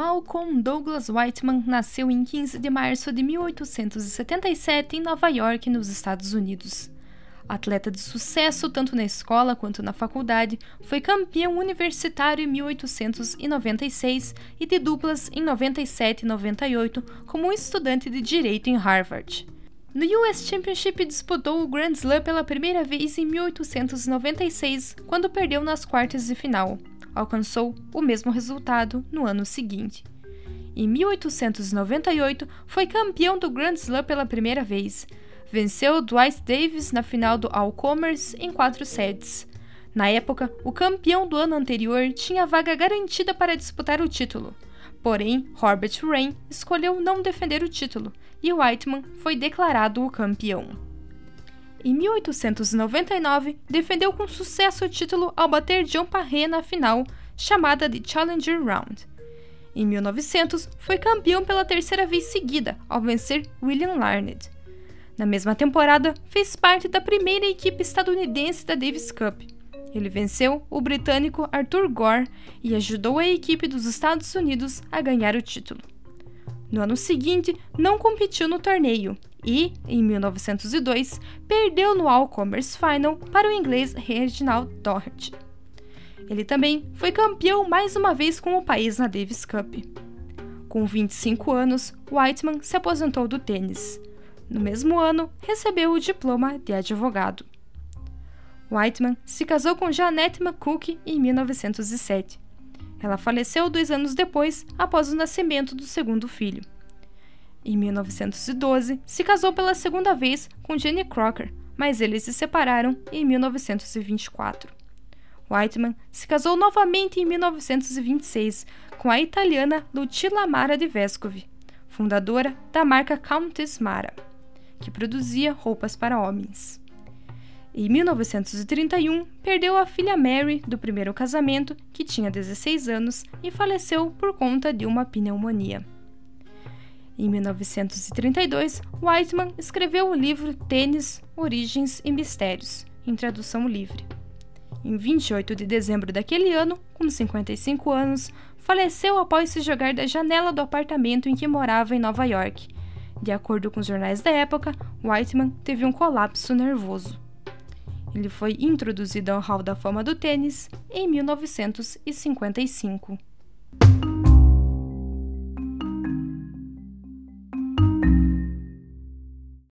Malcolm Douglas Whiteman nasceu em 15 de março de 1877 em Nova York, nos Estados Unidos. Atleta de sucesso tanto na escola quanto na faculdade, foi campeão universitário em 1896 e de duplas em 97 e 98 como estudante de direito em Harvard. No US Championship disputou o Grand Slam pela primeira vez em 1896, quando perdeu nas quartas de final alcançou o mesmo resultado no ano seguinte. Em 1898, foi campeão do Grand Slam pela primeira vez. Venceu Dwight Davis na final do All Commerce em quatro sets. Na época, o campeão do ano anterior tinha vaga garantida para disputar o título. Porém, Robert Rain escolheu não defender o título e Whiteman foi declarado o campeão. Em 1899, defendeu com sucesso o título ao bater John Parre na final, chamada de Challenger Round. Em 1900, foi campeão pela terceira vez seguida, ao vencer William Larned. Na mesma temporada, fez parte da primeira equipe estadunidense da Davis Cup. Ele venceu o britânico Arthur Gore e ajudou a equipe dos Estados Unidos a ganhar o título. No ano seguinte, não competiu no torneio e, em 1902, perdeu no All Commerce Final para o inglês Reginald Doherty. Ele também foi campeão mais uma vez com o país na Davis Cup. Com 25 anos, Whiteman se aposentou do tênis. No mesmo ano, recebeu o diploma de advogado. Whiteman se casou com Janet McCook em 1907. Ela faleceu dois anos depois, após o nascimento do segundo filho. Em 1912, se casou pela segunda vez com Jenny Crocker, mas eles se separaram em 1924. Whiteman se casou novamente em 1926 com a italiana Lucilla Mara de Vescovi, fundadora da marca Countess Mara, que produzia roupas para homens. Em 1931, perdeu a filha Mary do primeiro casamento, que tinha 16 anos, e faleceu por conta de uma pneumonia. Em 1932, Whiteman escreveu o livro Tênis, Origens e Mistérios, em tradução livre. Em 28 de dezembro daquele ano, com 55 anos, faleceu após se jogar da janela do apartamento em que morava em Nova York. De acordo com os jornais da época, Whiteman teve um colapso nervoso. Ele foi introduzido ao Hall da Fama do Tênis em 1955.